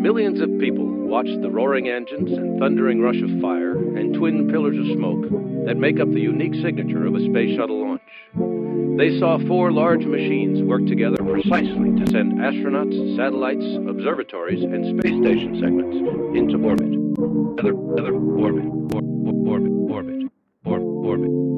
Millions of people watched the roaring engines and thundering rush of fire and twin pillars of smoke that make up the unique signature of a space shuttle launch. They saw four large machines work together precisely to send astronauts, satellites, observatories, and space station segments into orbit. Other, other orbit, or, orbit, orbit, orbit,